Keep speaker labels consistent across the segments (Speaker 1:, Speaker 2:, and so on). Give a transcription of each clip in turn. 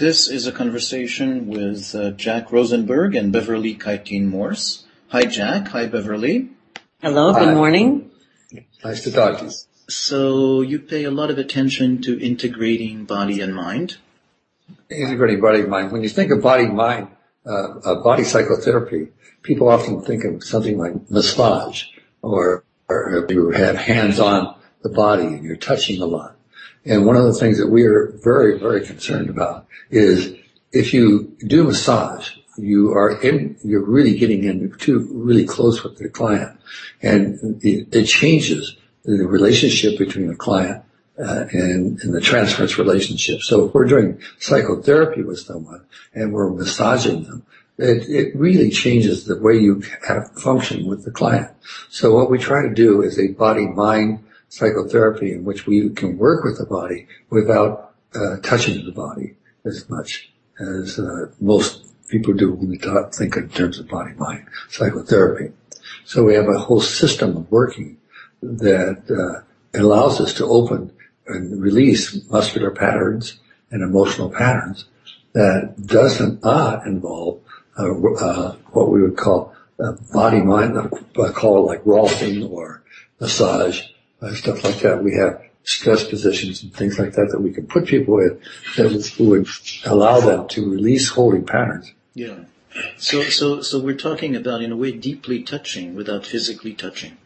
Speaker 1: This is a conversation with uh, Jack Rosenberg and Beverly Kitaen Morse. Hi, Jack. Hi, Beverly.
Speaker 2: Hello. Good morning.
Speaker 3: Nice to talk to you.
Speaker 1: So you pay a lot of attention to integrating body and mind.
Speaker 3: Integrating body and mind. When you think of body and mind, uh, uh, body psychotherapy, people often think of something like massage or, or you have hands on the body and you're touching a lot. And one of the things that we are very, very concerned about is if you do massage, you are in, you're really getting in too really close with the client and it, changes the relationship between the client uh, and, the transference relationship. So if we're doing psychotherapy with someone and we're massaging them, it, it really changes the way you have function with the client. So what we try to do is a body-mind psychotherapy in which we can work with the body without uh, touching the body as much as uh, most people do when we talk, think in terms of body-mind psychotherapy. So we have a whole system of working that uh, allows us to open and release muscular patterns and emotional patterns that doesn't not involve uh, uh, what we would call uh, body mind, I call it like rolling or massage, uh, stuff like that. We have stress positions and things like that that we can put people in that would, would allow them to release holding patterns.
Speaker 1: Yeah. So, so, so we're talking about, in a way, deeply touching without physically touching.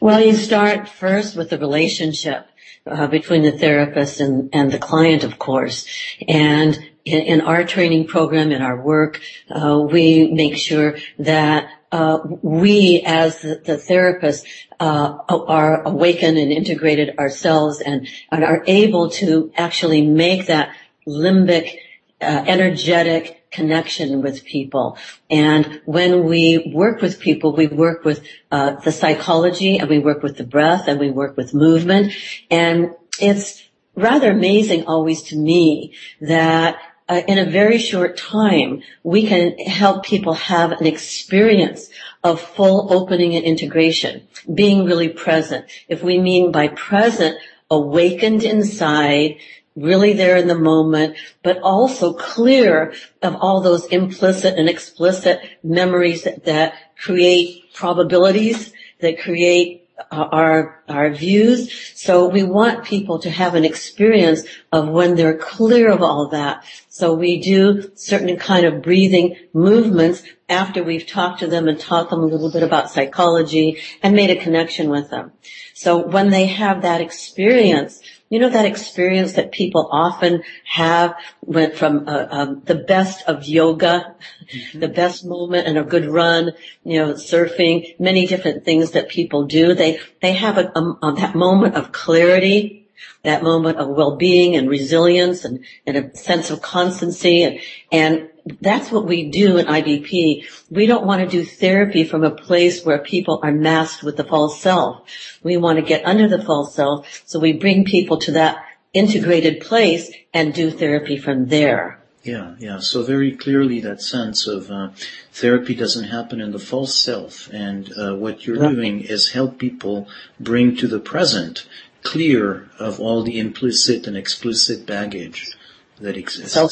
Speaker 2: Well, you start first with the relationship uh, between the therapist and, and the client, of course. And in, in our training program, in our work, uh, we make sure that uh, we, as the, the therapist, uh, are awakened and integrated ourselves, and, and are able to actually make that limbic, uh, energetic connection with people. And when we work with people, we work with uh, the psychology, and we work with the breath, and we work with movement, and it's rather amazing always to me that uh, in a very short time, we can help people have an experience of full opening and integration, being really present. If we mean by present, awakened inside, really there in the moment, but also clear of all those implicit and explicit memories that, that create probabilities, that create our our views. So we want people to have an experience of when they're clear of all that. So we do certain kind of breathing movements after we've talked to them and taught them a little bit about psychology and made a connection with them. So when they have that experience, you know that experience that people often have went from uh, um, the best of yoga, mm-hmm. the best moment and a good run, you know, surfing, many different things that people do. They they have a, a, a that moment of clarity, that moment of well-being and resilience and, and a sense of constancy and and that's what we do in IBP. We don't want to do therapy from a place where people are masked with the false self. We want to get under the false self, so we bring people to that integrated place and do therapy from there.
Speaker 1: Yeah, yeah. So very clearly that sense of uh, therapy doesn't happen in the false self, and uh, what you're right. doing is help people bring to the present, clear of all the implicit and explicit baggage that exists.
Speaker 2: So,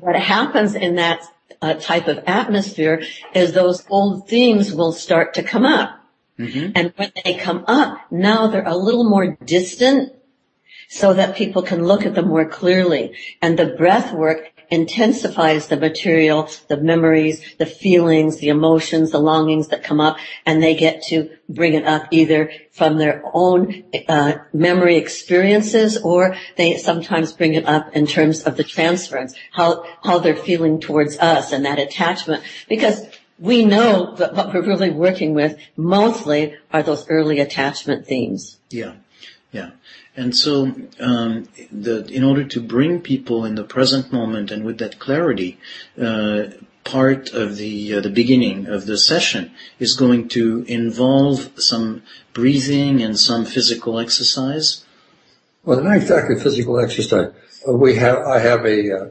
Speaker 2: what happens in that uh, type of atmosphere is those old themes will start to come up. Mm-hmm. And when they come up, now they're a little more distant so that people can look at them more clearly. And the breath work intensifies the material, the memories, the feelings, the emotions, the longings that come up, and they get to bring it up either from their own uh, memory experiences, or they sometimes bring it up in terms of the transference, how how they're feeling towards us and that attachment, because. We know that what we're really working with mostly are those early attachment themes.
Speaker 1: Yeah, yeah. And so, um, the, in order to bring people in the present moment and with that clarity, uh, part of the uh, the beginning of the session is going to involve some breathing and some physical exercise.
Speaker 3: Well, not exactly physical exercise. Uh, we have I have a uh,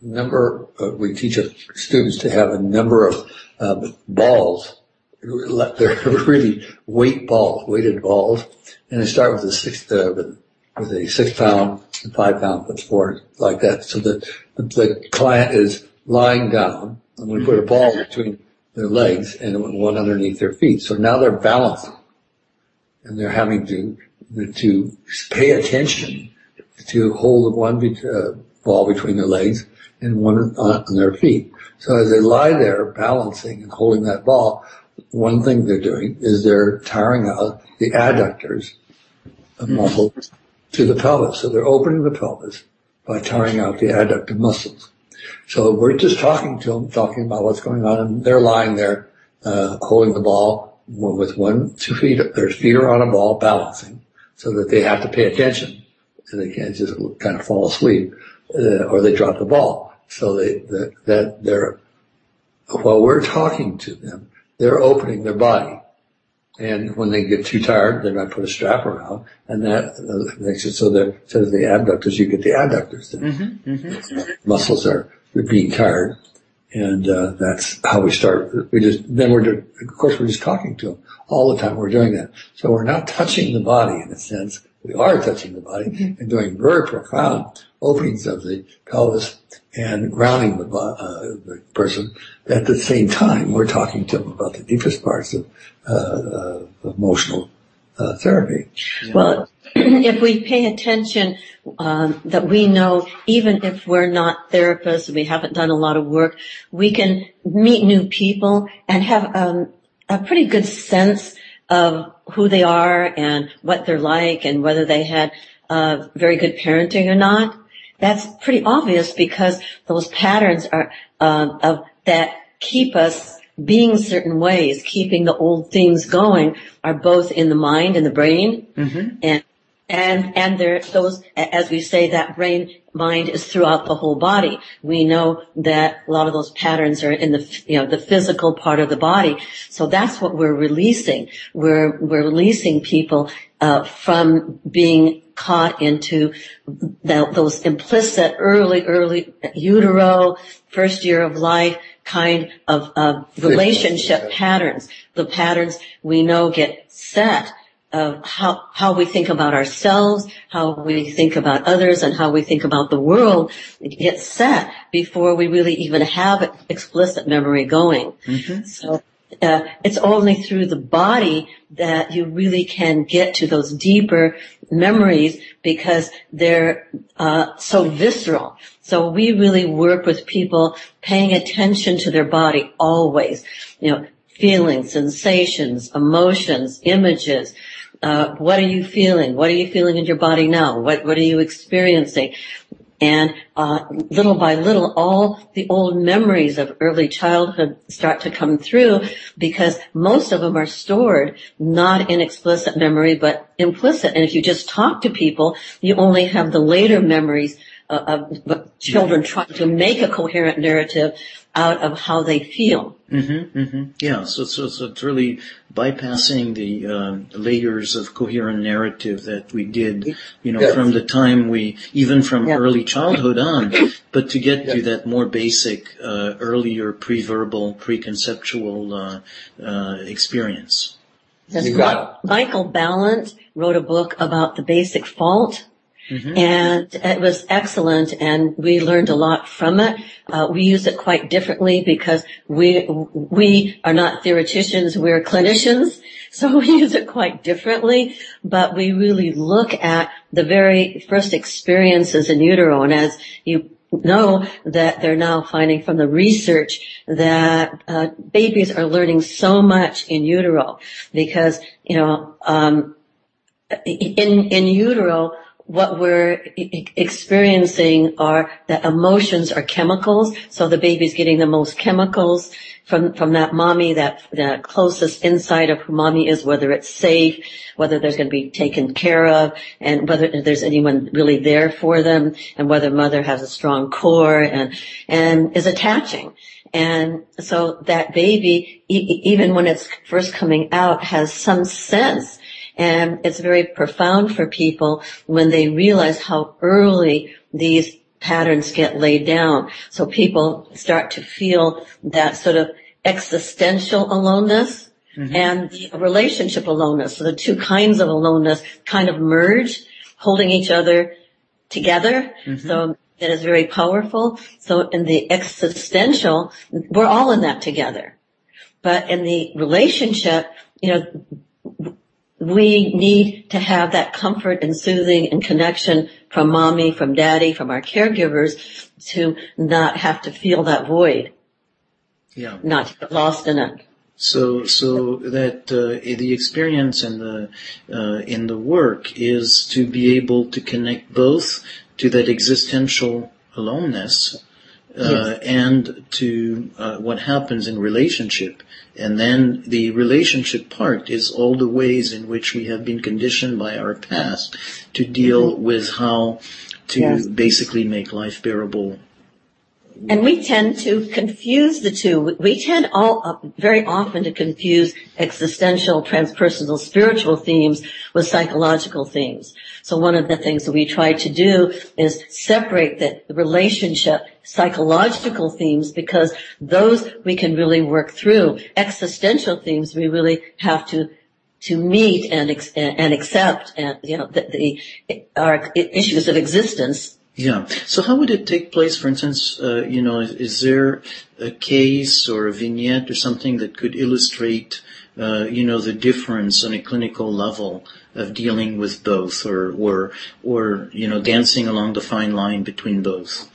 Speaker 3: number. we teach students to have a number of uh, balls. They're really weight balls, weighted balls and they start with a six, uh, with a six pound and five pound foot sport like that. So that the client is lying down and we put a ball between their legs and one underneath their feet. So now they're balancing and they're having to, to pay attention to hold one be- uh, ball between their legs and one on their feet. So as they lie there balancing and holding that ball, one thing they're doing is they're tiring out the adductors of muscles to the pelvis. So they're opening the pelvis by tiring out the adductor muscles. So we're just talking to them, talking about what's going on, and they're lying there uh, holding the ball with one, two feet, their feet are on a ball, balancing, so that they have to pay attention, and they can't just kind of fall asleep, uh, or they drop the ball. So they that, that they're while we're talking to them, they're opening their body. And when they get too tired, then I put a strap around, and that uh, makes it so that instead of the abductors, you get the adductors. The
Speaker 1: Mm-hmm, mm-hmm.
Speaker 3: muscles are being tired, and uh, that's how we start. We just then we're do- of course we're just talking to them all the time. We're doing that, so we're not touching the body in a sense. We are touching the body and doing very profound openings of the pelvis and grounding the, uh, the person. At the same time, we're talking to them about the deepest parts of uh, uh, emotional uh, therapy.
Speaker 2: Well, if we pay attention, um, that we know, even if we're not therapists, and we haven't done a lot of work, we can meet new people and have um, a pretty good sense of who they are and what they're like and whether they had uh, very good parenting or not. That's pretty obvious because those patterns are um, of that keep us being certain ways, keeping the old things going, are both in the mind and the brain, and and and there those as we say that brain mind is throughout the whole body. We know that a lot of those patterns are in the you know the physical part of the body. So that's what we're releasing. We're we're releasing people from being caught into those implicit early early utero first year of life kind of uh, relationship patterns. The patterns we know get set of how, how we think about ourselves, how we think about others, and how we think about the world get set before we really even have explicit memory going. So uh, it's only through the body that you really can get to those deeper memories because they're uh, so visceral. So we really work with people paying attention to their body always. You know, feelings, sensations, emotions, images. Uh, what are you feeling? What are you feeling in your body now? What What are you experiencing? And uh, little by little, all the old memories of early childhood start to come through because most of them are stored not in explicit memory but implicit. And if you just talk to people, you only have the later memories of children trying to make a coherent narrative out of how they feel.
Speaker 1: Mm-hmm, mm-hmm. Yeah, so, so, so it's really bypassing the uh, layers of coherent narrative that we did, you know,
Speaker 3: Yes.
Speaker 1: from the time we, even from
Speaker 2: Yeah.
Speaker 1: early childhood on, but to get to that more basic, uh, earlier pre-verbal, pre-conceptual uh, uh, experience.
Speaker 2: Yes,
Speaker 3: You got
Speaker 2: Mi- Michael Balint wrote a book about the basic fault. And it was excellent and we learned a lot from it. Uh, we use it quite differently because we, we are not theoreticians, we're clinicians. So we use it quite differently, but we really look at the very first experiences in utero. And as you know that they're now finding from the research that uh, babies are learning so much in utero because, you know, um, in, in utero, what we're experiencing are that emotions are chemicals. So the baby's getting the most chemicals from, from that mommy, that, that closest insight of who mommy is, whether it's safe, whether there's going to be taken care of, and whether there's anyone really there for them, and whether mother has a strong core and, and is attaching. And so that baby, e- even when it's first coming out, has some sense and it's very profound for people when they realize how early these patterns get laid down. So people start to feel that sort of existential aloneness mm-hmm. and the relationship aloneness. So the two kinds of aloneness kind of merge, holding each other together. Mm-hmm. So that is very powerful. So in the existential, we're all in that together. But in the relationship, you know, we need to have that comfort and soothing and connection from mommy, from daddy, from our caregivers to not have to feel that void.
Speaker 1: Yeah.
Speaker 2: Not get lost in it.
Speaker 1: So, so that uh, the experience and the uh, in the work is to be able to connect both to that existential aloneness uh, yes. and to uh, what happens in relationship. And then the relationship part is all the ways in which we have been conditioned by our past to deal mm-hmm. with how to yes. basically make life bearable
Speaker 2: and we tend to confuse the two. We tend all uh, very often to confuse existential, transpersonal, spiritual themes with psychological themes. So one of the things that we try to do is separate the relationship psychological themes because those we can really work through. Existential themes we really have to to meet and and accept and you know the, the our issues of existence
Speaker 1: yeah. So how would it take place? For instance, uh, you know, is, is, there a case or a vignette or something that could illustrate, uh, you know, the difference on a clinical level of dealing with both, or or or you know, dancing along the fine line between both?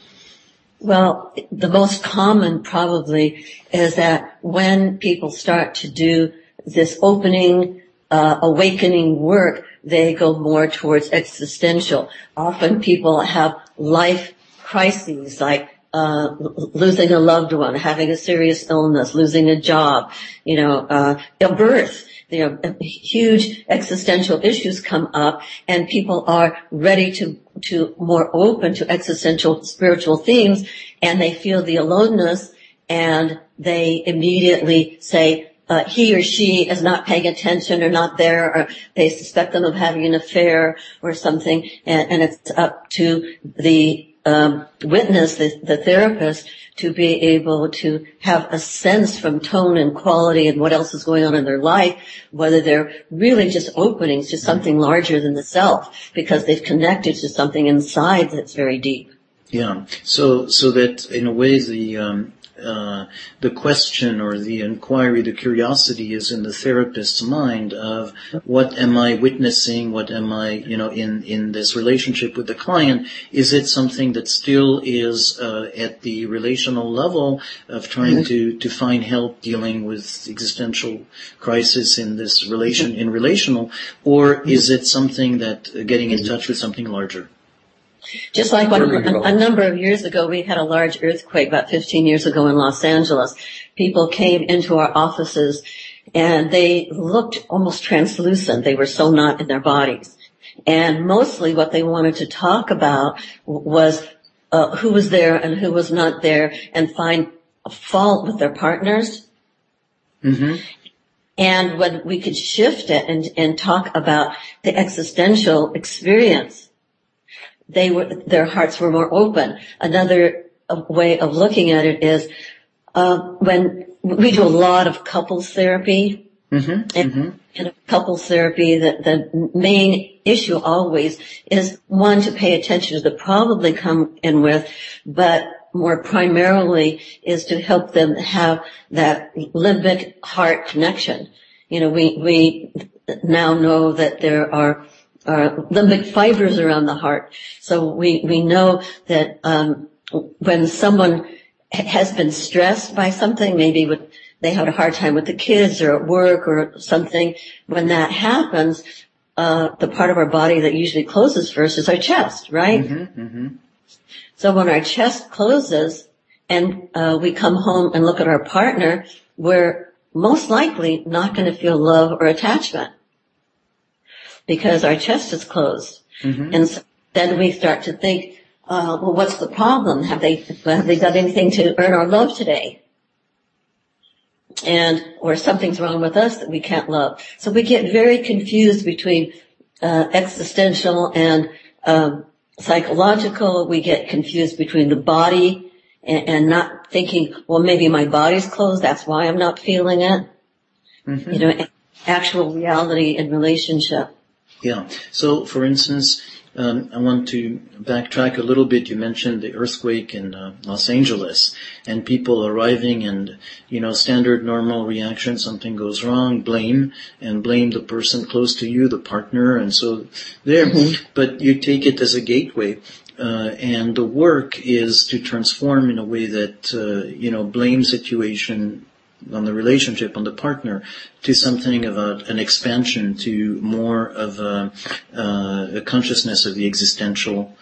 Speaker 2: Well, the most common probably is that when people start to do this opening, uh, awakening work, they go more towards existential. Often people have life crises like uh, losing a loved one, having a serious illness, losing a job, you know, uh, a birth. You know, huge existential issues come up and people are ready to, to more open to existential spiritual themes and they feel the aloneness and they immediately say, he or she is not paying attention or not there, or they suspect them of having an affair or something, and, and it's up to the um, witness, the, the therapist, to be able to have a sense from tone and quality and what else is going on in their life, whether they're really just opening to something larger than the self, because they've connected to something inside that's very deep.
Speaker 1: Yeah. So, so that in a way the um, uh, the question or the inquiry, the curiosity is in the therapist's mind of what am I witnessing? What am I, you know, in, in this relationship with the client? Is it something that still is uh, at the relational level of trying to, to find help dealing with existential crisis in this relation, in relational, or is it something that uh, getting in touch with something larger?
Speaker 2: Just like when a, number of years ago, we had a large earthquake about 15 years ago in Los Angeles. People came into our offices and they looked almost translucent. They were so not in their bodies. And mostly what they wanted to talk about was uh, who was there and who was not there and find fault with their partners. Mm-hmm. And when we could shift it and, and talk about the existential experience they were, their hearts were more open. Another way of looking at it is, uh, when we do a lot of couples therapy, mm-hmm, and mm-hmm. in couples therapy, the, the main issue always is one to pay attention to the problem they come in with, but more primarily is to help them have that limbic heart connection. You know, we, we now know that there are uh, limbic fibers around the heart. So we, we know that um, when someone has been stressed by something, maybe with, they had a hard time with the kids or at work or something, when that happens, uh, the part of our body that usually closes first is our chest, right? Mm-hmm, mm-hmm. So when our chest closes and uh, we come home and look at our partner, we're most likely not going to feel love or attachment because our chest is closed. Mm-hmm. And so then we start to think, uh, well, what's the problem? Have they, have they done anything to earn our love today? And, or something's wrong with us that we can't love. So we get very confused between, uh, existential and, um, psychological. We get confused between the body and, and, not thinking, well, maybe my body's closed. That's why I'm not feeling it. Mm-hmm. You know, actual reality and relationship.
Speaker 1: Yeah. So, for instance, um, I want to backtrack a little bit. You mentioned the earthquake in uh, Los Angeles and people arriving and, you know, standard normal reaction, something goes wrong, blame, and blame the person close to you, the partner, and so there. Mm-hmm. But you take it as a gateway. Uh, and the work is to transform in a way that, uh, you know, blame situation on the relationship, on the partner, to something of a, an expansion to more of a, uh, a consciousness of the existential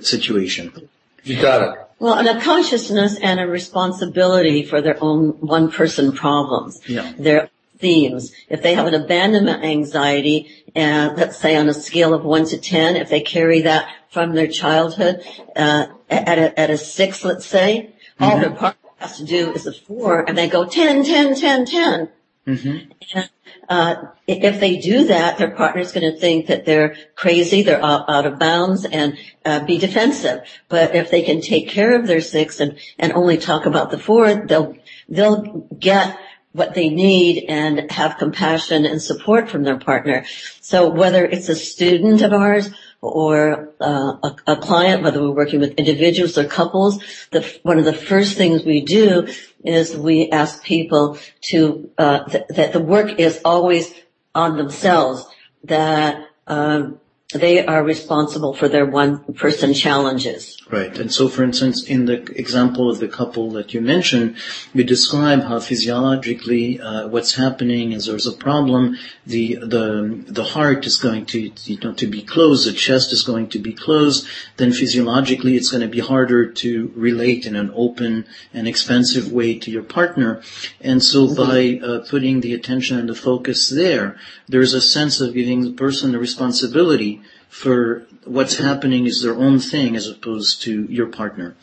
Speaker 1: situation.
Speaker 3: You got it.
Speaker 2: Well, and a consciousness and a responsibility for their own one-person problems.
Speaker 1: Yeah.
Speaker 2: Their themes. If they have an abandonment anxiety, and let's say on a scale of one to ten, if they carry that from their childhood uh, at a at a six, let's say, mm-hmm. all their partner has to do is a four, and they go 10, 10, 10, 10.
Speaker 1: Mm-hmm.
Speaker 2: And, uh, if they do that, their partner's going to think that they're crazy, they're out, out of bounds, and uh, be defensive. But if they can take care of their six and, and only talk about the four, they'll they'll get what they need and have compassion and support from their partner. So whether it's a student of ours or uh, a, a, client, whether we're working with individuals or couples, the, one of the first things we do is we ask people to uh, th- that the work is always on themselves. That um, they are responsible for their one person challenges.
Speaker 1: Right. And so, for instance, in the example of the couple that you mentioned, you describe how physiologically uh, what's happening is there's a problem. The the the heart is going to you know to be closed. The chest is going to be closed. Then physiologically, it's going to be harder to relate in an open and expansive way to your partner. And so, mm-hmm. by uh, putting the attention and the focus there, there's a sense of giving the person the responsibility for what's happening is their own thing as opposed to your partner.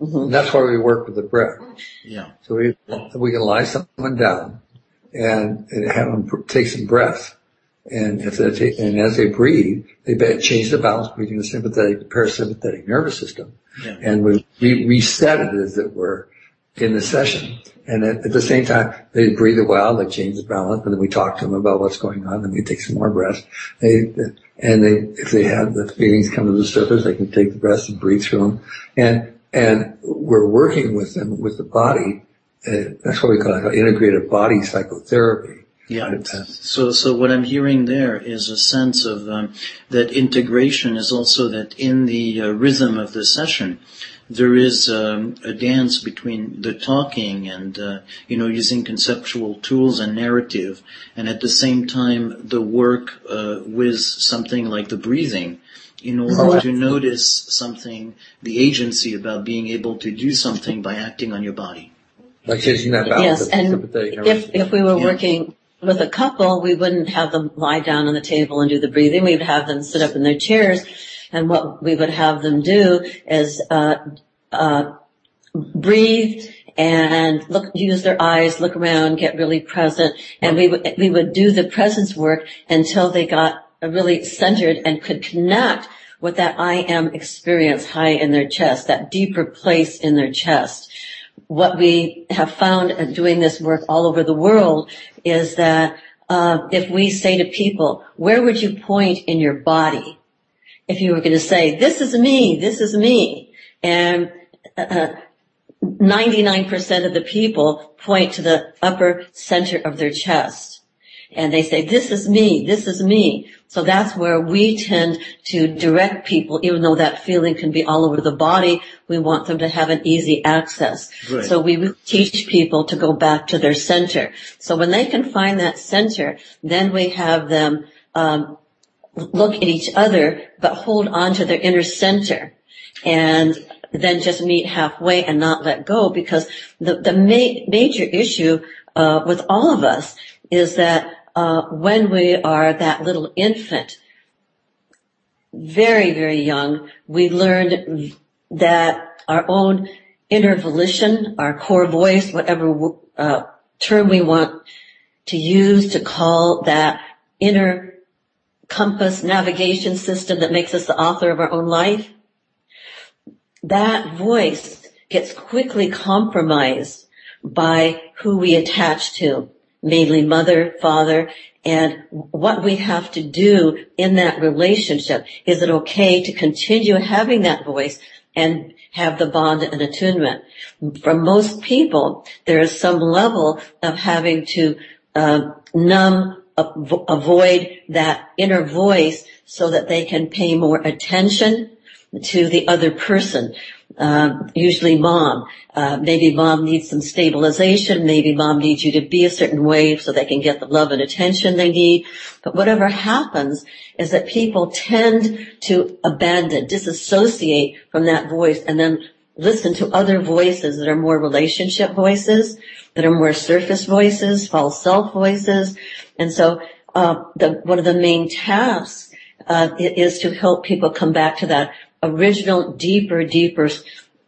Speaker 3: Mm-hmm. That's why we work with the breath.
Speaker 1: Yeah.
Speaker 3: So we, we can lie someone down and, and have them take some breaths. And if they take, and as they breathe, they change the balance between the sympathetic, parasympathetic nervous system.
Speaker 1: Yeah.
Speaker 3: And we, we reset it as it were in the session. And at, at, the same time, they breathe a while, they change the balance, and then we talk to them about what's going on, and we take some more breaths. They, and they, if they have the feelings come to the surface, they can take the breaths and breathe through them. And, and we're working with them with the body. Uh, that's what we call it, integrated body psychotherapy.
Speaker 1: Yeah. So, so what I'm hearing there is a sense of um, that integration is also that in the uh, rhythm of the session, there is um, a dance between the talking and uh, you know using conceptual tools and narrative, and at the same time the work uh, with something like the breathing, in order to notice something, the agency about being able to do something by acting on your body.
Speaker 3: Like changing that balance.
Speaker 2: Yes, and if if we were yeah. working with a couple, we wouldn't have them lie down on the table and do the breathing. We would have them sit up in their chairs and what we would have them do is uh, uh, breathe and look, use their eyes, look around, get really present, and we would we would do the presence work until they got really centered and could connect with that I am experience high in their chest, that deeper place in their chest. What we have found doing this work all over the world is that uh, if we say to people, where would you point in your body? If you were going to say, this is me, this is me, and uh, 99% of the people point to the upper center of their chest. And they say, this is me, this is me. So that's where we tend to direct people, even though that feeling can be all over the body, we want them to have an easy access.
Speaker 1: Right.
Speaker 2: So we teach people to go back to their center. So when they can find that center, then we have them um, look at each other, but hold on to their inner center and then just meet halfway and not let go because the, the ma- major issue uh, with all of us is that uh, when we are that little infant, very, very young, we learned that our own inner volition, our core voice, whatever uh, term we want to use to call that inner compass navigation system that makes us the author of our own life, that voice gets quickly compromised by who we attach to, mainly mother, father, And what we have to do in that relationship, is it okay to continue having that voice and have the bond and attunement? For most people, there is some level of having to uh, numb, avoid that inner voice so that they can pay more attention to the other person. Uh, usually mom. Uh, maybe mom needs some stabilization. Maybe mom needs you to be a certain way so they can get the love and attention they need. But whatever happens is that people tend to abandon, disassociate from that voice and then listen to other voices that are more relationship voices, that are more surface voices, false self voices. And so uh, the, one of the main tasks uh, is to help people come back to that original, deeper, deeper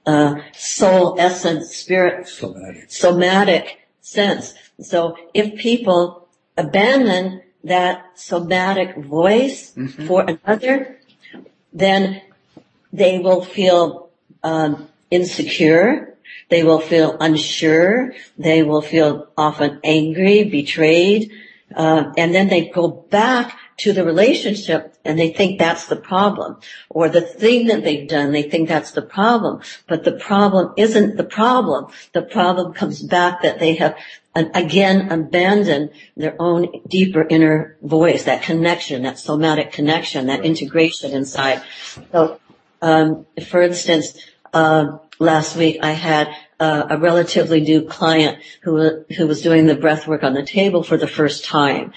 Speaker 2: uh, soul essence, spirit, somatic. somatic sense. So if people abandon that somatic voice mm-hmm. for another, then they will feel um, insecure. They will feel unsure. They will feel often angry, betrayed, uh, and then they go back to the relationship and they think that's the problem or the thing that they've done. They think that's the problem. But the problem isn't the problem. The problem comes back that they have again abandoned their own deeper inner voice that connection that somatic connection that integration inside. So um, for instance uh, last week I had uh, a relatively new client who who was doing the breath work on the table for the first time,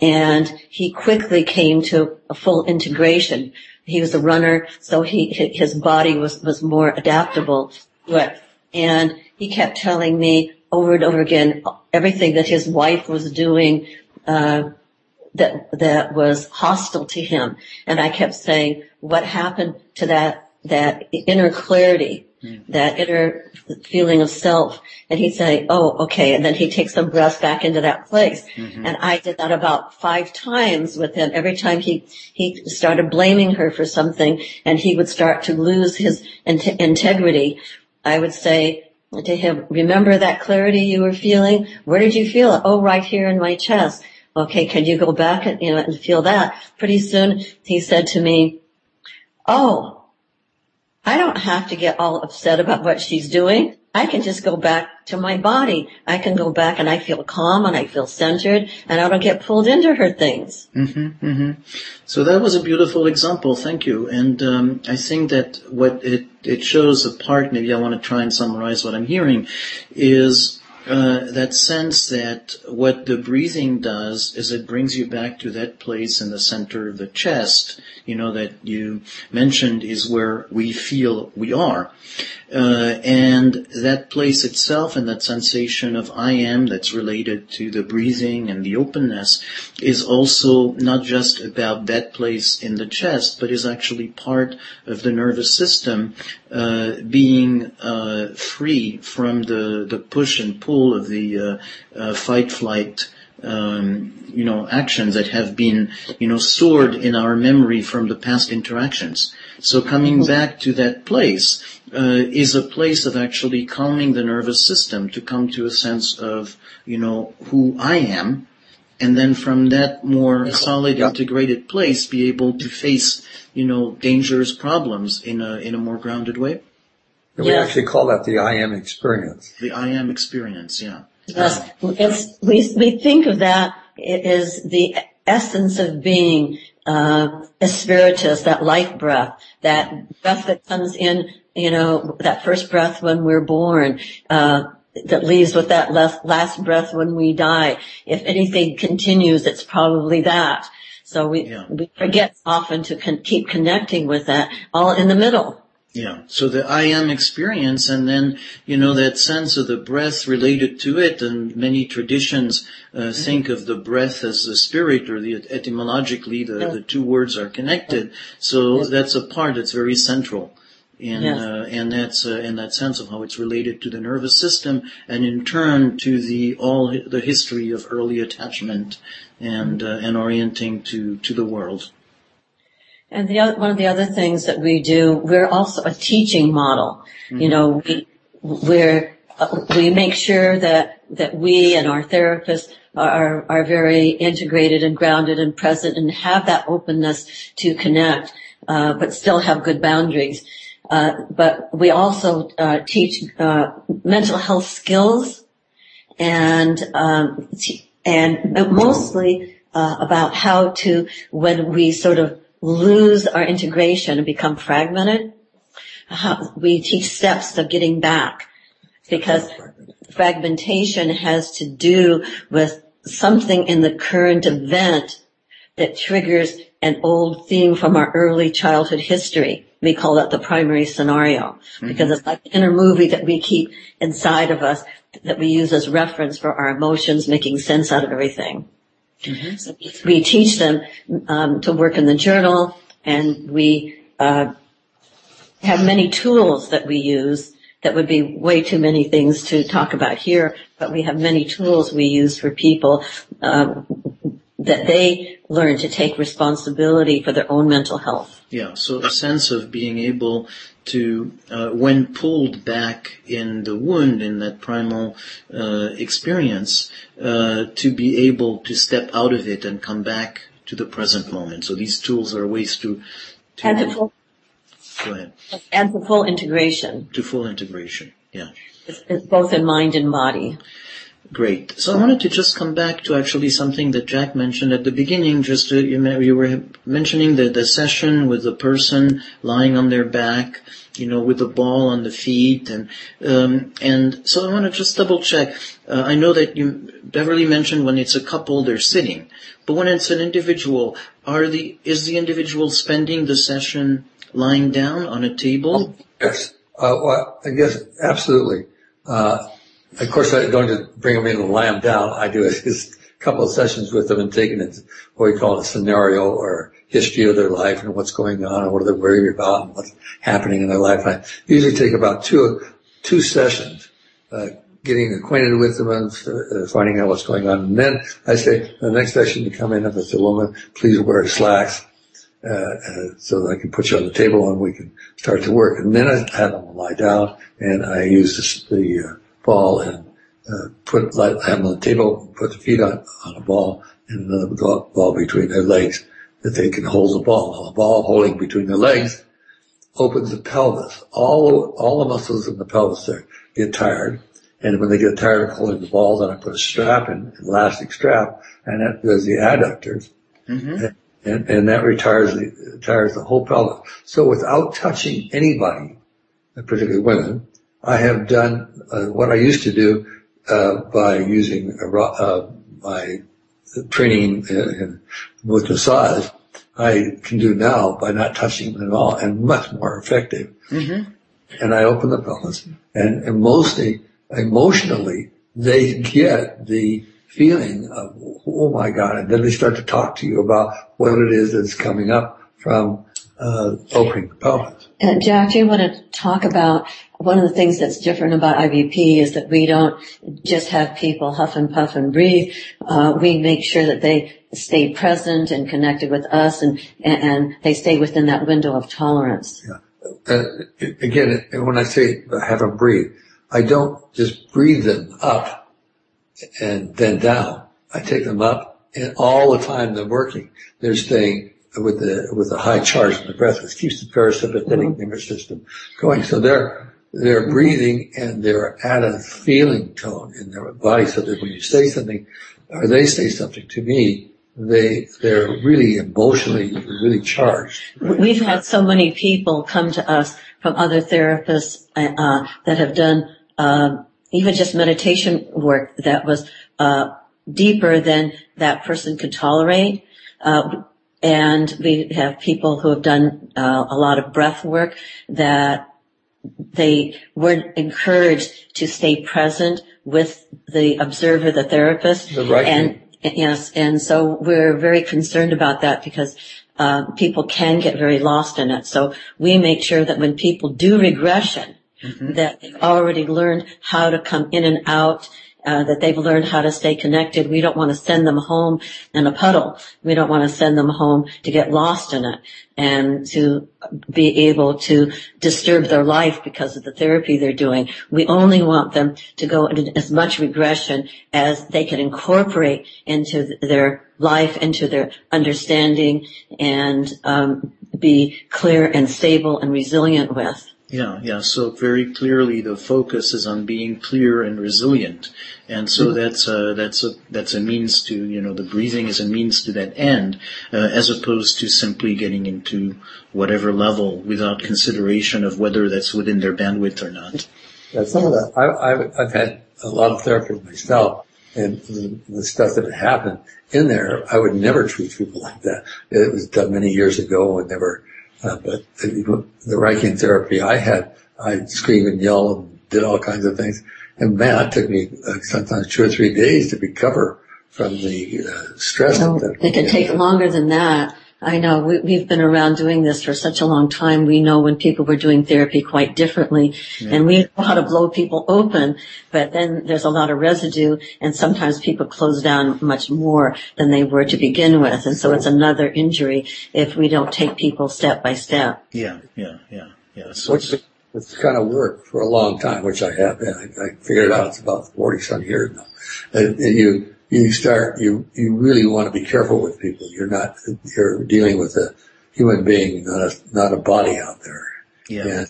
Speaker 2: and he quickly came to a full integration. He was a runner, so he his body was was more adaptable and he kept telling me over and over again everything that his wife was doing. Uh, that that was hostile to him, and I kept saying, "What happened to that that inner clarity Mm-hmm. that inner feeling of self. And he'd say, oh, okay. And then he'd take some breaths back into that place. Mm-hmm. And I did that about five times with him. Every time he, he started blaming her for something and he would start to lose his in- integrity, I would say to him, remember that clarity you were feeling? Where did you feel it? Oh, right here in my chest. Okay, can you go back and, you know, and feel that? Pretty soon he said to me, oh, I don't have to get all upset about what she's doing. I can just go back to my body. I can go back and I feel calm and I feel centered and I don't get pulled into her things.
Speaker 1: Mm-hmm, mm-hmm. So that was a beautiful example. Thank you. And um, I think that what it, it shows apart, maybe I want to try and summarize what I'm hearing, is uh, that sense that what the breathing does is it brings you back to that place in the center of the chest, you know, that you mentioned is where we feel we are. Uh, and that place itself and that sensation of I am that's related to the breathing and the openness is also not just about that place in the chest, but is actually part of the nervous system uh, being uh, free from the, the push and pull of the uh, uh, fight flight um, you know actions that have been you know stored in our memory from the past interactions. So coming back to that place uh, is a place of actually calming the nervous system to come to a sense of you know who I am, and then from that more solid integrated place be able to face you know, dangerous problems in a, in a more grounded way?
Speaker 3: We actually call that the I am experience.
Speaker 1: The I am experience, yeah.
Speaker 2: Yes, it's, we, we think of that as the essence of being uh, a spiritus, that life breath, that breath that comes in, you know, that first breath when we're born, uh, that leaves with that last, last breath when we die. If anything continues, it's probably that. So we, yeah. we forget often to con- keep connecting with that all in the middle.
Speaker 1: Yeah. So the I am experience and then, you know, that sense of the breath related to it and many traditions uh, mm-hmm. think of the breath as the spirit or the etymologically the, yeah. the two words are connected. So that's a part that's very central. In, yes. uh, and that's uh, in that sense of how it's related to the nervous system, and in turn to the all the history of early attachment and uh, and orienting to to the world.
Speaker 2: And the other, one of the other things that we do, we're also a teaching model. Mm-hmm. You know, we we're uh, we make sure that that we and our therapists are, are very integrated and grounded and present and have that openness to connect, uh, but still have good boundaries. Uh, but we also uh, teach uh, mental health skills and um, and mostly uh, about how to when we sort of lose our integration and become fragmented. We teach steps of getting back because fragmentation has to do with something in the current event that triggers an old theme from our early childhood history. We call that the primary scenario mm-hmm. because it's like an inner movie that we keep inside of us that we use as reference for our emotions making sense out of everything. Mm-hmm. So we teach them um, to work in the journal and we uh, have many tools that we use that would be way too many things to talk about here, but we have many tools we use for people um, that they learn to take responsibility for their own mental health.
Speaker 1: Yeah, so a sense of being able to, uh, when pulled back in the wound, in that primal uh, experience, uh, to be able to step out of it and come back to the present moment. So these tools are ways to, to
Speaker 2: and to full,
Speaker 1: go ahead.
Speaker 2: And to full integration.
Speaker 1: To full integration, yeah.
Speaker 2: It's, it's both in mind and body.
Speaker 1: Great. So I wanted to just come back to actually something that Jack mentioned at the beginning. Just to, you, you were mentioning the, the session with the person lying on their back, you know, with the ball on the feet, and um, and so I want to just double check. Uh, I know that you Beverly mentioned when it's a couple they're sitting, but when it's an individual, are the is the individual spending the session lying down on a table?
Speaker 3: Yes. Uh, well, I guess absolutely. Uh, of course, I don't bring them in and lay them down. I do a, couple of sessions with them and taking it, what we call a scenario or history of their life and what's going on and what they're they worried about and what's happening in their life. I usually take about two, two sessions, uh, getting acquainted with them and uh, finding out what's going on. And then I say, the next session you come in, if it's a woman, please wear slacks. Uh, uh, so that I can put you on the table and we can start to work. And then I have them lie down and I use the, the ball and uh, put them on the table, put the feet on, on a ball and the ball between their legs that they can hold the ball. Now the ball holding between their legs opens the pelvis. All all the muscles in the pelvis there get tired. And when they get tired of holding the ball, then I put a strap in, an elastic strap, and that does the adductors. Mm-hmm. And, and, and, that retires the, retires the whole pelvis. So without touching anybody, particularly women, I have done uh, what I used to do uh, by using uh, my training in, with massage. I can do now by not touching them at all, and much more effective. Mm-hmm. And I open the pelvis, and, and mostly emotionally, they get the feeling of, oh my God, and then they start to talk to you about what it is that's coming up from uh, opening the pelvis.
Speaker 2: And Jack, do you want to talk about one of the things that's different about IBP is that we don't just have people huff and puff and breathe. Uh, we make sure that they stay present and connected with us and, and they stay within that window of tolerance.
Speaker 3: Yeah. Uh, again, when I say have them breathe, I don't just breathe them up and then down. I take them up and all the time they're working, they're staying with the with a high charge in the breath, which keeps the parasympathetic nervous system going. So they're they're breathing and they're at a feeling tone in their body, so that when you say something or they say something to me, they they're really emotionally really charged.
Speaker 2: We've had so many people come to us from other therapists uh, that have done uh, even just meditation work that was uh, deeper than that person could tolerate. Uh, and we have people who have done uh, a lot of breath work that they were encouraged to stay present with the observer, the therapist.
Speaker 3: The right
Speaker 2: and yes, and so we're very concerned about that because uh, people can get very lost in it. So we make sure that when people do regression, mm-hmm. that they've already learned how to come in and out uh, that they've learned how to stay connected. We don't want to send them home in a puddle. We don't want to send them home to get lost in it and to be able to disturb their life because of the therapy they're doing. We only want them to go into as much regression as they can incorporate into their life, into their understanding, and um, be clear and stable and resilient with.
Speaker 1: Yeah, yeah. So very clearly, the focus is on being clear and resilient, and so that's a that's a that's a means to you know the breathing is a means to that end, uh, as opposed to simply getting into whatever level without consideration of whether that's within their bandwidth or not.
Speaker 3: Yeah, some of that I, I've I've had a lot of therapy myself, and the, the stuff that happened in there, I would never treat people like that. It was done many years ago and never uh, but the, the therapy I had, I'd scream and yell and did all kinds of things. And man, it took me uh, sometimes two or three days to recover from the uh, stress.
Speaker 2: Oh, it can take longer than that. I know we, have been around doing this for such a long time. We know when people were doing therapy quite differently yeah. and we know how to blow people open, but then there's a lot of residue and sometimes people close down much more than they were to begin with. And so it's another injury if we don't take people step by step.
Speaker 1: Yeah, yeah, yeah, yeah. So
Speaker 3: Which it's kind of worked for a long time, which I have. I, I figured out it's about 40 some years now. And, and you, you start, you, you really want to be careful with people. You're not, you're dealing with a human being, not a, not a body out there.
Speaker 1: Yeah.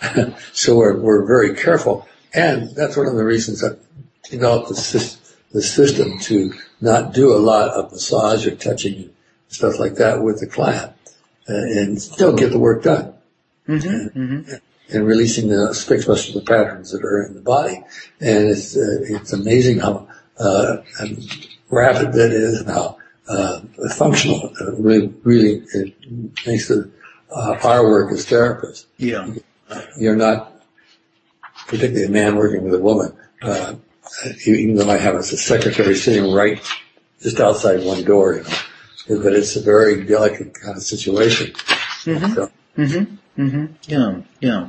Speaker 3: And so we're, we're very careful. And that's one of the reasons I developed the, the system to not do a lot of massage or touching and stuff like that with the client uh, and still get the work done.
Speaker 1: Mm-hmm, and, mm-hmm.
Speaker 3: And, releasing the fixed muscular patterns that are in the body. And it's, uh, it's amazing how uh, rapid that is and how uh, functional it really, really it makes the, uh, our work as therapists.
Speaker 1: Yeah.
Speaker 3: You're not, particularly a man working with a woman, uh, even though I have a secretary sitting right just outside one door, you know, but it's a very delicate kind of situation.
Speaker 1: Mm-hmm. So. Mm-hmm. Mm-hmm. Yeah. Yeah.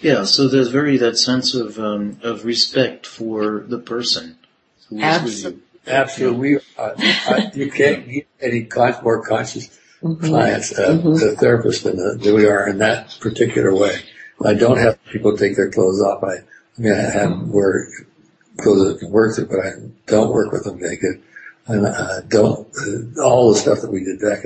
Speaker 1: Yeah. So there's very that sense of um, of respect for the person
Speaker 2: Absolutely.
Speaker 3: Absolutely. We, uh, uh, you can't get any con- more conscious mm-hmm. clients, uh, mm-hmm. the therapist than, uh, than we are in that particular way. I don't have people take their clothes off. I, I mean, I have mm-hmm. wear clothes that can work it, but I don't work with them naked. And uh, don't, uh, all the stuff that we did back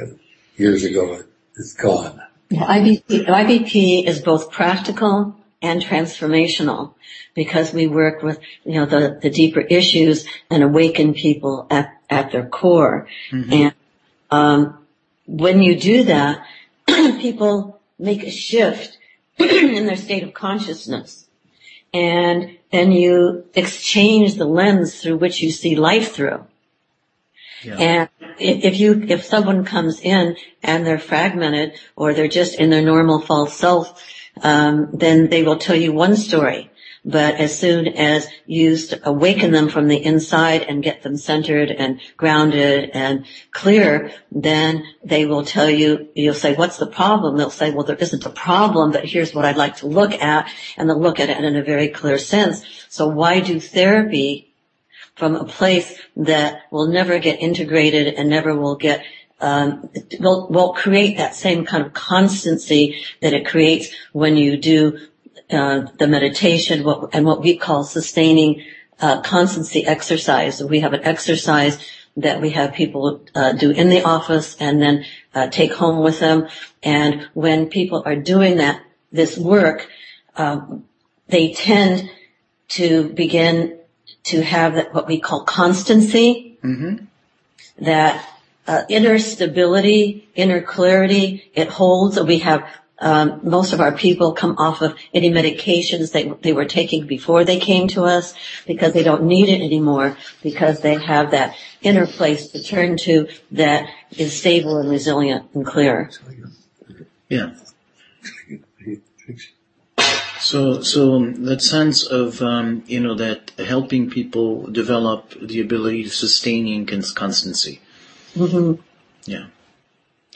Speaker 3: years ago is gone.
Speaker 2: Yeah, IBP, IBP is both practical and transformational because we work with, you know, the, the deeper issues and awaken people at, at their core. Mm-hmm. And, um, when you do that, people make a shift in their state of consciousness. And then you exchange the lens through which you see life through. Yeah. And if you, if someone comes in and they're fragmented or they're just in their normal false self, um, then they will tell you one story. But as soon as you awaken them from the inside and get them centered and grounded and clear, then they will tell you, you'll say, what's the problem? They'll say, well, there isn't a problem, but here's what I'd like to look at. And they'll look at it in a very clear sense. So why do therapy from a place that will never get integrated and never will get um, will, will create that same kind of constancy that it creates when you do uh, the meditation what, and what we call sustaining uh, constancy exercise. We have an exercise that we have people uh, do in the office and then uh, take home with them. And when people are doing that, this work, um, they tend to begin to have that, what we call constancy.
Speaker 1: Mm-hmm.
Speaker 2: That uh, inner stability, inner clarity, it holds. We have um, most of our people come off of any medications they, they were taking before they came to us because they don't need it anymore because they have that inner place to turn to that is stable and resilient and clear.
Speaker 1: Yeah. So, so that sense of um, you know that helping people develop the ability to sustaining constancy.
Speaker 2: Mm-hmm.
Speaker 1: Yeah.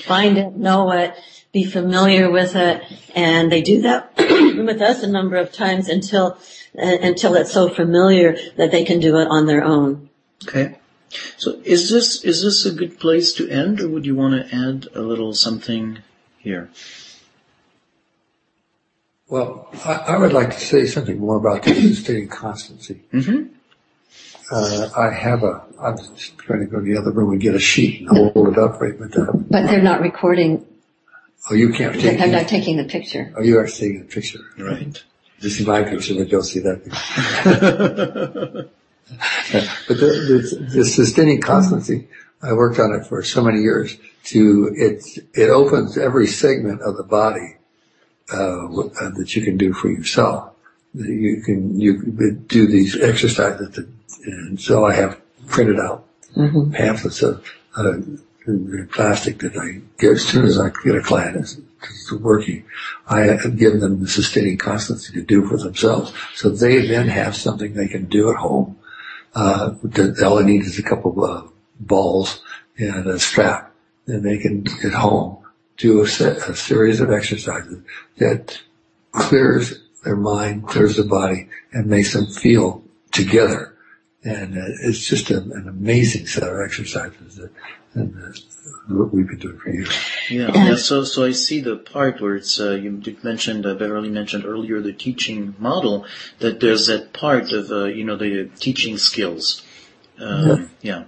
Speaker 2: Find it, know it, be familiar with it, and they do that with us a number of times until uh, until it's so familiar that they can do it on their own.
Speaker 1: Okay. So is this is this a good place to end, or would you want to add a little something here?
Speaker 3: Well, I, I would like to say something more about the sustaining constancy.
Speaker 1: Mm-hmm.
Speaker 3: Uh, I have a, I'm just trying to go to the other room and get a sheet and hold it up right with that.
Speaker 2: But they're not recording.
Speaker 3: Oh, you can't take.
Speaker 2: I'm not taking the picture.
Speaker 3: Oh, you are seeing the picture.
Speaker 1: Right.
Speaker 3: You see my picture, but you'll see that picture. but the, the, the sustaining constancy, I worked on it for so many years. To it, it opens every segment of the body uh, uh that you can do for yourself. You can you do these exercises, that, and so I have printed out mm-hmm. pamphlets of uh, plastic that I get as soon as I get a client is working. I have given them the sustaining constancy to do for themselves, so they then have something they can do at home uh, all I need is a couple of uh, balls and a strap, and they can at home do a, set, a series of exercises that clears their mind, clears the body, and makes them feel together. And uh, it's just a, an amazing set of exercises that, and, uh, we've been doing for years.
Speaker 1: Yeah, yeah. So, so I see the part where it's uh, you mentioned uh, Beverly mentioned earlier the teaching model that there's that part of uh, you know the teaching skills. Um, yeah. yeah.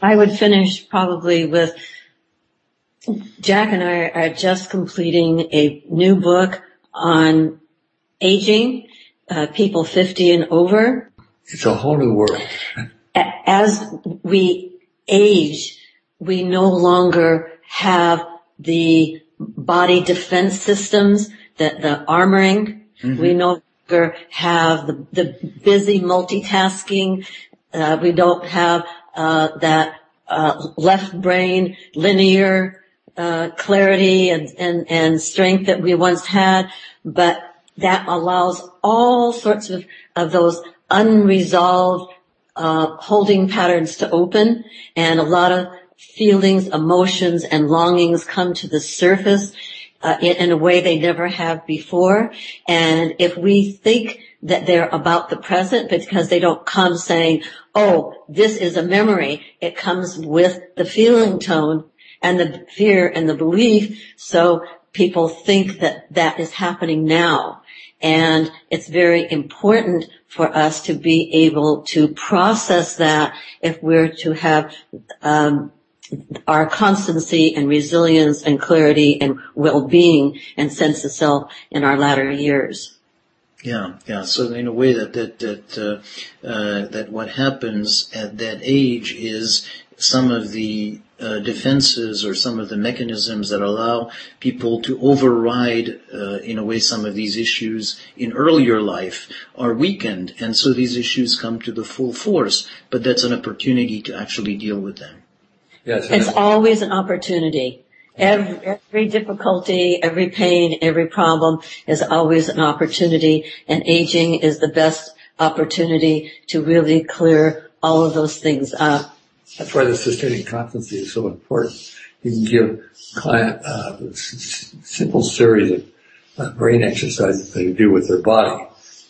Speaker 2: I would finish probably with Jack and I are just completing a new book on aging, uh, people 50 and over.
Speaker 3: It's a whole new world.
Speaker 2: As we age, we no longer have the body defense systems, the, the armoring. Mm-hmm. We no longer have the, the busy multitasking. Uh, we don't have uh, that uh, left brain linear uh, clarity and, and, and strength that we once had, but that allows all sorts of, of those unresolved uh, holding patterns to open and a lot of feelings, emotions, and longings come to the surface uh, in, in, a way they never have before. And if we think that they're about the present because they don't come saying, oh, this is a memory, it comes with the feeling tone and the fear and the belief. So people think that that is happening now. And it's very important for us to be able to process that if we're to have um, our constancy and resilience and clarity and well-being and sense of self in our latter years.
Speaker 1: Yeah, yeah. So in a way that that that uh, uh, that what happens at that age is some of the uh, defenses or some of the mechanisms that allow people to override, uh, in a way, some of these issues in earlier life are weakened, and so these issues come to the full force. But that's an opportunity to actually deal with them.
Speaker 2: Yes. It's always an opportunity. Every, every, difficulty, every pain, every problem is always an opportunity and aging is the best opportunity to really clear all of those things up.
Speaker 3: That's why the sustaining constancy is so important. You can give client uh, a simple series of uh, brain exercises they do with their body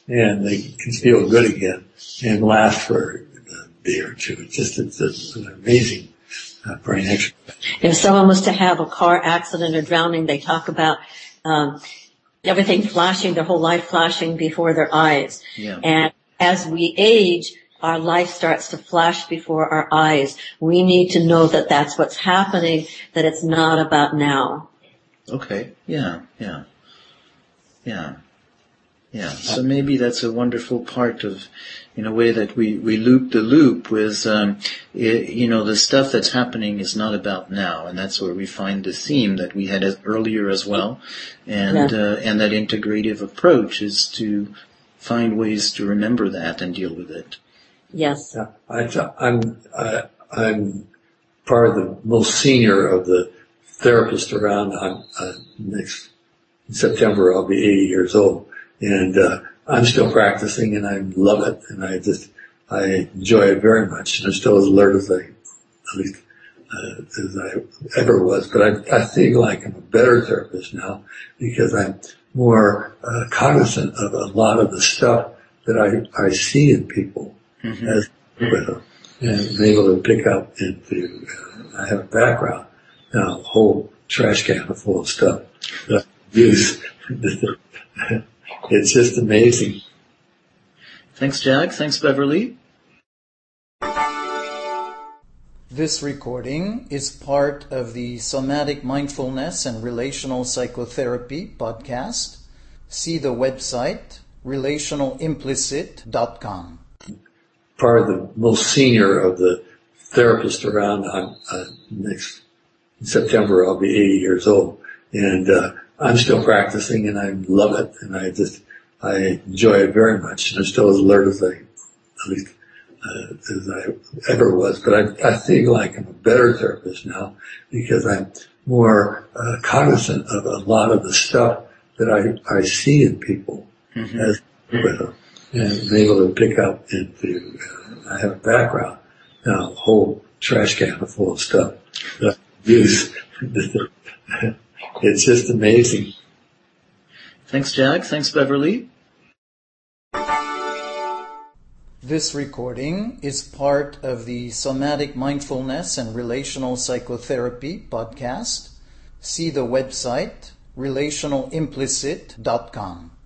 Speaker 3: and they can feel good again and last for a day or two. It's just it's, it's an amazing brain exercise.
Speaker 2: If someone was to have a car accident or drowning, they talk about um, everything flashing, their whole life flashing before their eyes. Yeah. And as we age, our life starts to flash before our eyes. We need to know that that's what's happening, that it's not about now.
Speaker 1: Okay. Yeah. Yeah. Yeah. Yeah. So maybe that's a wonderful part of in a way that we, we loop the loop with, um, it, you know, the stuff that's happening is not about now, and that's where we find the theme that we had earlier as well, and yeah. uh, and that integrative approach is to find ways to remember that and deal with it.
Speaker 2: Yes.
Speaker 3: Yeah, I, I'm I, I'm part of the most senior of the therapists around. I'm, uh, next September I'll be 80 years old, and uh, I'm still practicing and I love it and I just, I enjoy it very much and I'm still as alert as I, at least, uh, as I ever was. But I, I feel like I'm a better therapist now because I'm more uh, cognizant of a lot of the stuff that I, I see in people mm-hmm. as with them and able to pick up into, uh, I have a background now, a whole trash can full of stuff that I use. it's just amazing.
Speaker 1: Thanks, Jack. Thanks, Beverly.
Speaker 4: This recording is part of the Somatic Mindfulness and Relational Psychotherapy podcast. See the website relationalimplicit.com.
Speaker 3: Part of the most senior of the therapists around. I'm, uh, next September I'll be 80 years old, and uh, I'm still practicing, and I love it, and I just I enjoy it very much, and I'm still as alert as I at least uh, as I ever was. But I, I feel like I'm a better therapist now because I'm more uh, cognizant of a lot of the stuff that I, I see in people mm-hmm. as with them and able to pick up into, uh, I have a background now, a whole trash can full of stuff that I use. it's just amazing.
Speaker 1: Thanks, Jack. Thanks, Beverly.
Speaker 4: This recording is part of the Somatic Mindfulness and Relational Psychotherapy podcast. See the website relationalimplicit.com.